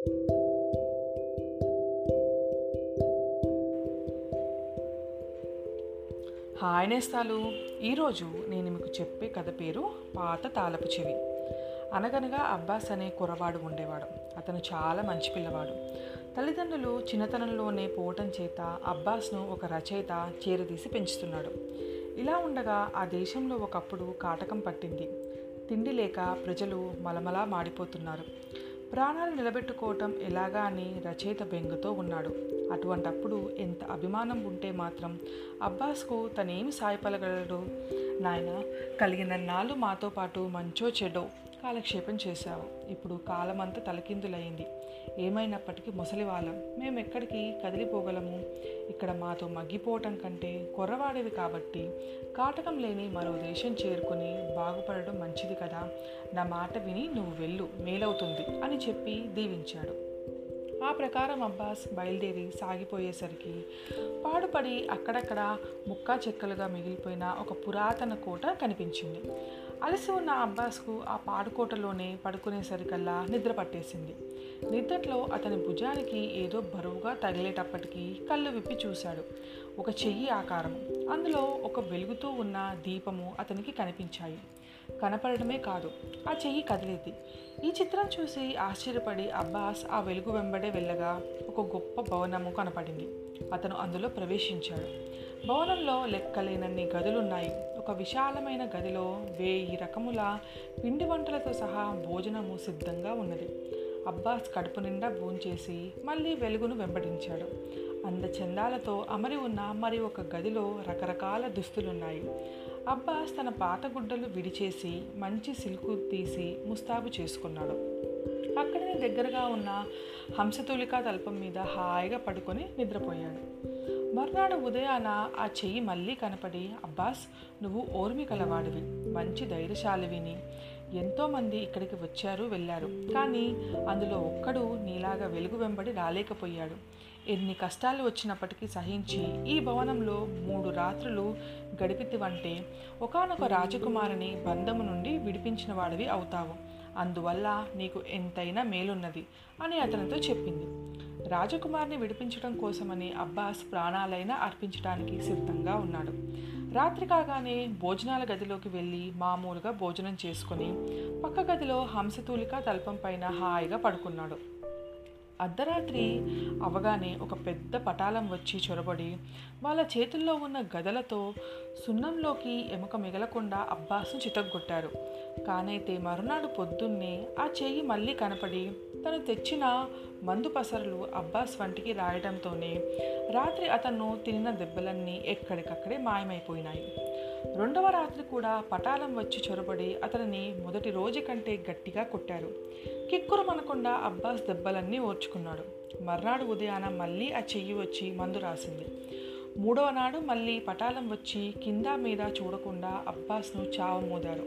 Hi నేస్తాలు. ఈరోజు నేను మీకు చెప్పే కథ పేరు పాత తాళపు చెవి. అనగనగా అబ్బాస్ అనే కుర్రవాడు ఉండేవాడు. అతను చాలా మంచి పిల్లవాడు. తల్లిదండ్రులు చిన్నతనంలోనే పోవటం చేత అబ్బాస్ను ఒక రచయిత చేరదీసి పెంచుతున్నాడు. ఇలా ఉండగా ఆ దేశంలో ఒకప్పుడు కాటకం పట్టింది. తిండి లేక ప్రజలు మలమలా మాడిపోతున్నారు. ప్రాణాలు నిలబెట్టుకోవటం ఎలాగా అని రచయిత బెంగుతో ఉన్నాడు. అటువంటప్పుడు ఎంత అభిమానం ఉంటే మాత్రం అబ్బాస్కు తనేమి సాయపలగలడు? నాయన కలిగిన నాళ్ళు మాతో పాటు మంచో చెడో. కాలక్షేపం చేశావు. ఇప్పుడు కాలమంతా తలకిందులైంది. ఏమైనప్పటికీ ముసలివాళ్ళం మేము ఎక్కడికి కదిలిపోగలము? ఇక్కడ మాతో మగ్గిపోవటం కంటే కొర్రవాడేవి కాబట్టి కాటకం లేని మరో దేశం చేరుకుని బాగుపడడం మంచిది కదా? నా మాట విని నువ్వు వెళ్ళు మేలవుతుంది అని చెప్పి దీవించాడు. ఆ ప్రకారం అబ్బాస్ బయలుదేరి సాగిపోయేసరికి పాడుపడి అక్కడక్కడ ముక్కా చెక్కలుగా మిగిలిపోయిన ఒక పురాతన కోట కనిపించింది. అలసి ఉన్న అబ్బాస్కు ఆ పాడుకోటలోనే పడుకునేసరికల్లా నిద్ర పట్టేసింది. నిద్రలో అతని భుజానికి ఏదో బరువుగా తగిలేటప్పటికీ కళ్ళు విప్పి చూశాడు. ఒక చెయ్యి ఆకారం. అందులో ఒక వెలుగుతూ ఉన్న దీపము అతనికి కనిపించాయి. కనపడమే కాదు ఆ చెయ్యి కదిలేది. ఈ చిత్రం చూసి ఆశ్చర్యపడి అబ్బాస్ ఆ వెలుగు వెంబడే వెళ్ళగా ఒక గొప్ప భవనము కనపడింది. అతను అందులో ప్రవేశించాడు. భవనంలో లెక్కలేనన్ని గదులున్నాయి. ఒక విశాలమైన గదిలో వేయి రకముల పిండి వంటలతో సహా భోజనము సిద్ధంగా ఉన్నది. అబ్బాస్ కడుపు నిండా భోంచేసి మళ్ళీ వెలుగును వెంబడించాడు. అందచందాలతో అమరి ఉన్న మరి ఒక గదిలో రకరకాల దుస్తులున్నాయి. అబ్బాస్ తన పాత గుడ్డలు విడిచేసి మంచి సిల్కు తీసి ముస్తాబు చేసుకున్నాడు. అక్కడనే దగ్గరగా ఉన్న హంసతూలిక తల్పం మీద హాయిగా పడుకొని నిద్రపోయాడు. మర్నాడు ఉదయాన ఆ చెయ్యి మళ్ళీ కనపడి అబ్బాస్ నువ్వు ఓర్మి కలవాడివి. మంచి ధైర్యశాలివిని ఎంతోమంది ఇక్కడికి వచ్చారు వెళ్ళారు. కానీ అందులో ఒక్కడు నీలాగా వెలుగు వెంబడి రాలేకపోయాడు. ఎన్ని కష్టాలు వచ్చినప్పటికీ సహించి ఈ భవనంలో మూడు రాత్రులు గడిపితివంటే ఒకనొక రాజకుమారిని బంధము నుండి విడిపించిన వాడివి అవుతావు. అందువల్ల నీకు ఎంతైనా మేలున్నది అని అతనితో చెప్పింది. రాజకుమారిని విడిపించడం కోసమని అబ్బాస్ ప్రాణాలైనా అర్పించడానికి సిద్ధంగా ఉన్నాడు. రాత్రి కాగానే భోజనాల గదిలోకి వెళ్ళి మామూలుగా భోజనం చేసుకుని పక్క గదిలో హంసతూలిక తల్పం పైన హాయిగా పడుకున్నాడు. అర్ధరాత్రి అవగానే ఒక పెద్ద పటాలం వచ్చి చొరబడి వాళ్ళ చేతుల్లో ఉన్న గదలతో సున్నంలోకి ఎముక మిగలకుండా అబ్బాస్ను చితగ్గొట్టారు కానైతే మరునాడు పొద్దున్నే ఆ చెయ్యి మళ్ళీ కనపడి తను తెచ్చిన మందు పసరులు అబ్బాస్ వంటికి రాయడంతోనే రాత్రి అతను తినిన దెబ్బలన్నీ ఎక్కడికక్కడే మాయమైపోయినాయి. రెండవ రాత్రి కూడా పటాలం వచ్చి చొరబడి అతనిని మొదటి రోజు కంటే గట్టిగా కొట్టారు. కిక్కురు మనకుండా అబ్బాస్ దెబ్బలన్నీ ఓర్చుకున్నాడు. మర్నాడు ఉదయాన మళ్ళీ ఆ చెయ్యి వచ్చి మందు రాసింది. మూడవ నాడు మళ్ళీ పటాలం వచ్చి కింద మీద చూడకుండా అబ్బాస్ను చావమోదారు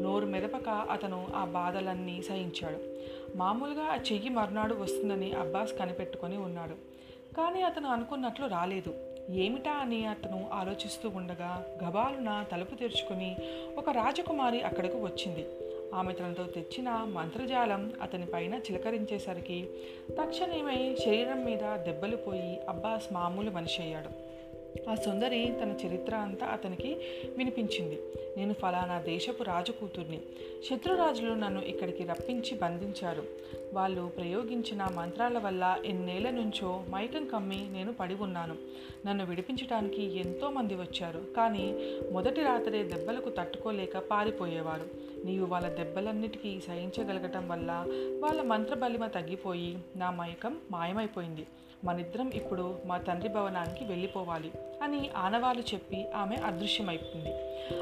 నోరు మెదపక అతను ఆ బాధలన్నీ సహించాడు. మామూలుగా ఆ చెయ్యి మర్నాడు వస్తుందని అబ్బాస్ కనిపెట్టుకొని ఉన్నాడు. కానీ అతను అనుకున్నట్లు రాలేదు. ఏమిటా అని అతను ఆలోచిస్తూ ఉండగా గబాలున తలుపు తెరుచుకుని ఒక రాజకుమారి అక్కడకు వచ్చింది. ఆమె తనతో తెచ్చిన మంత్రజాలం అతని పైన చిలకరించేసరికి తక్షణమే శరీరం మీద దెబ్బలు పోయి అబ్బాస్ మామూలు మనిషి అయ్యాడు. ఆ సుందరి తన చరిత్ర అంతా అతనికి వినిపించింది. నేను ఫలానా దేశపు రాజు కూతుర్ని. శత్రురాజులు నన్ను ఇక్కడికి రప్పించి బంధించారు. వాళ్ళు ప్రయోగించిన మంత్రాల వల్ల ఎన్నేళ్ళ నుంచో మైకం కమ్మి నేను పడి ఉన్నాను. నన్ను విడిపించడానికి ఎంతోమంది వచ్చారు. కానీ మొదటి రాత్రే దెబ్బలకు తట్టుకోలేక పారిపోయేవారు. నీవు వాళ్ళ దెబ్బలన్నిటికీ సహించగలగటం వల్ల వాళ్ళ మంత్రబలిమ తగ్గిపోయి నా మైకం మాయమైపోయింది. మనిద్దరం ఇప్పుడు మా తండ్రి భవనానికి వెళ్ళిపోవాలి అని ఆనవాలు చెప్పి ఆమె అదృశ్యమైపోయింది.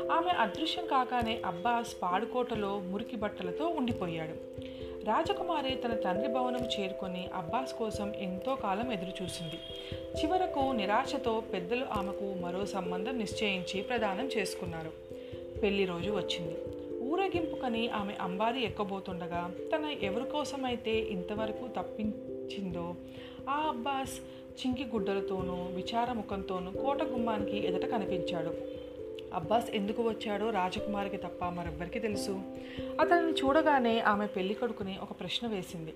ఆమె అదృశ్యం కాగానే అబ్బాస్ పాడుకోటలో మురికి బట్టలతో ఉండిపోయాడు. రాజకుమారి తన తండ్రి భవనం చేరుకొని అబ్బాస్ కోసం ఎంతో కాలం ఎదురుచూసింది. చివరకు నిరాశతో పెద్దలు ఆమెకు మరో సంబంధం నిశ్చయించి ప్రదానం చేసుకున్నారు. పెళ్ళి రోజు వచ్చింది. ఊరేగింపుకని ఆమె అంబారి ఎక్కబోతుండగా తన ఎవరి కోసమైతే ఇంతవరకు తప్పించిందో ఆ అబ్బాస్ చింకి గుడ్డలతోనూ విచారముఖంతోనూ కోట గుమ్మానికి ఎదుట కనిపించాడు. అబ్బాస్ ఎందుకు వచ్చాడో రాజకుమారికి తప్ప మరెవ్వరికి తెలుసు. అతనిని చూడగానే ఆమె పెళ్ళి కొడుకుని ఒక ప్రశ్న వేసింది.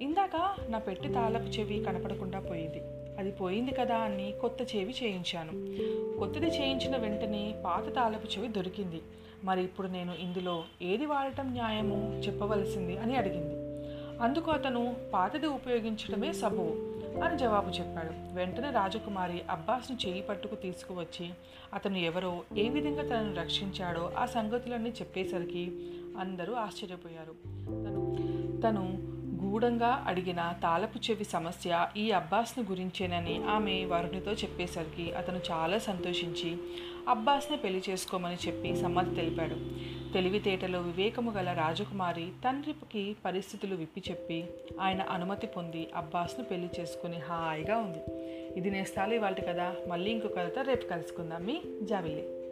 ఇందాక నా పెట్టి తాళపు చెవి కనపడకుండా పోయింది. అది పోయింది కదా అని కొత్త చెవి చేయించాను. కొత్తది చేయించిన వెంటనే పాత తాళపు చెవి దొరికింది. మరి ఇప్పుడు నేను ఇందులో ఏది వాడటం న్యాయము చెప్పవలసింది అని అడిగింది. అందుకు అతను పాతది ఉపయోగించడమే సబువు. అని జవాబు చెప్పాడు. వెంటనే రాజకుమారి అబ్బాస్ను చేయి పట్టుకు తీసుకువచ్చి అతను ఎవరో ఏ విధంగా తనను రక్షించాడో ఆ సంగతులన్నీ చెప్పేసరికి అందరూ ఆశ్చర్యపోయారు. తను తను గూఢంగా అడిగిన తాళపు చెవి సమస్య ఈ అబ్బాస్ను గురించేనని ఆమె వరుణితో చెప్పేసరికి అతను చాలా సంతోషించి అబ్బాస్ని పెళ్ళి చేసుకోమని చెప్పి సమ్మతి తెలిపాడు. తెలివితేటలో వివేకము గల రాజకుమారి తండ్రికి పరిస్థితులు విప్పి చెప్పి ఆయన అనుమతి పొంది అబ్బాస్ను పెళ్ళి చేసుకుని హాయిగా ఉంది. ఇది నేస్తాలు ఇవాళ కదా మళ్ళీ ఇంకో కథతో రేపు కలుసుకుందాం. మీ జావిల్లి.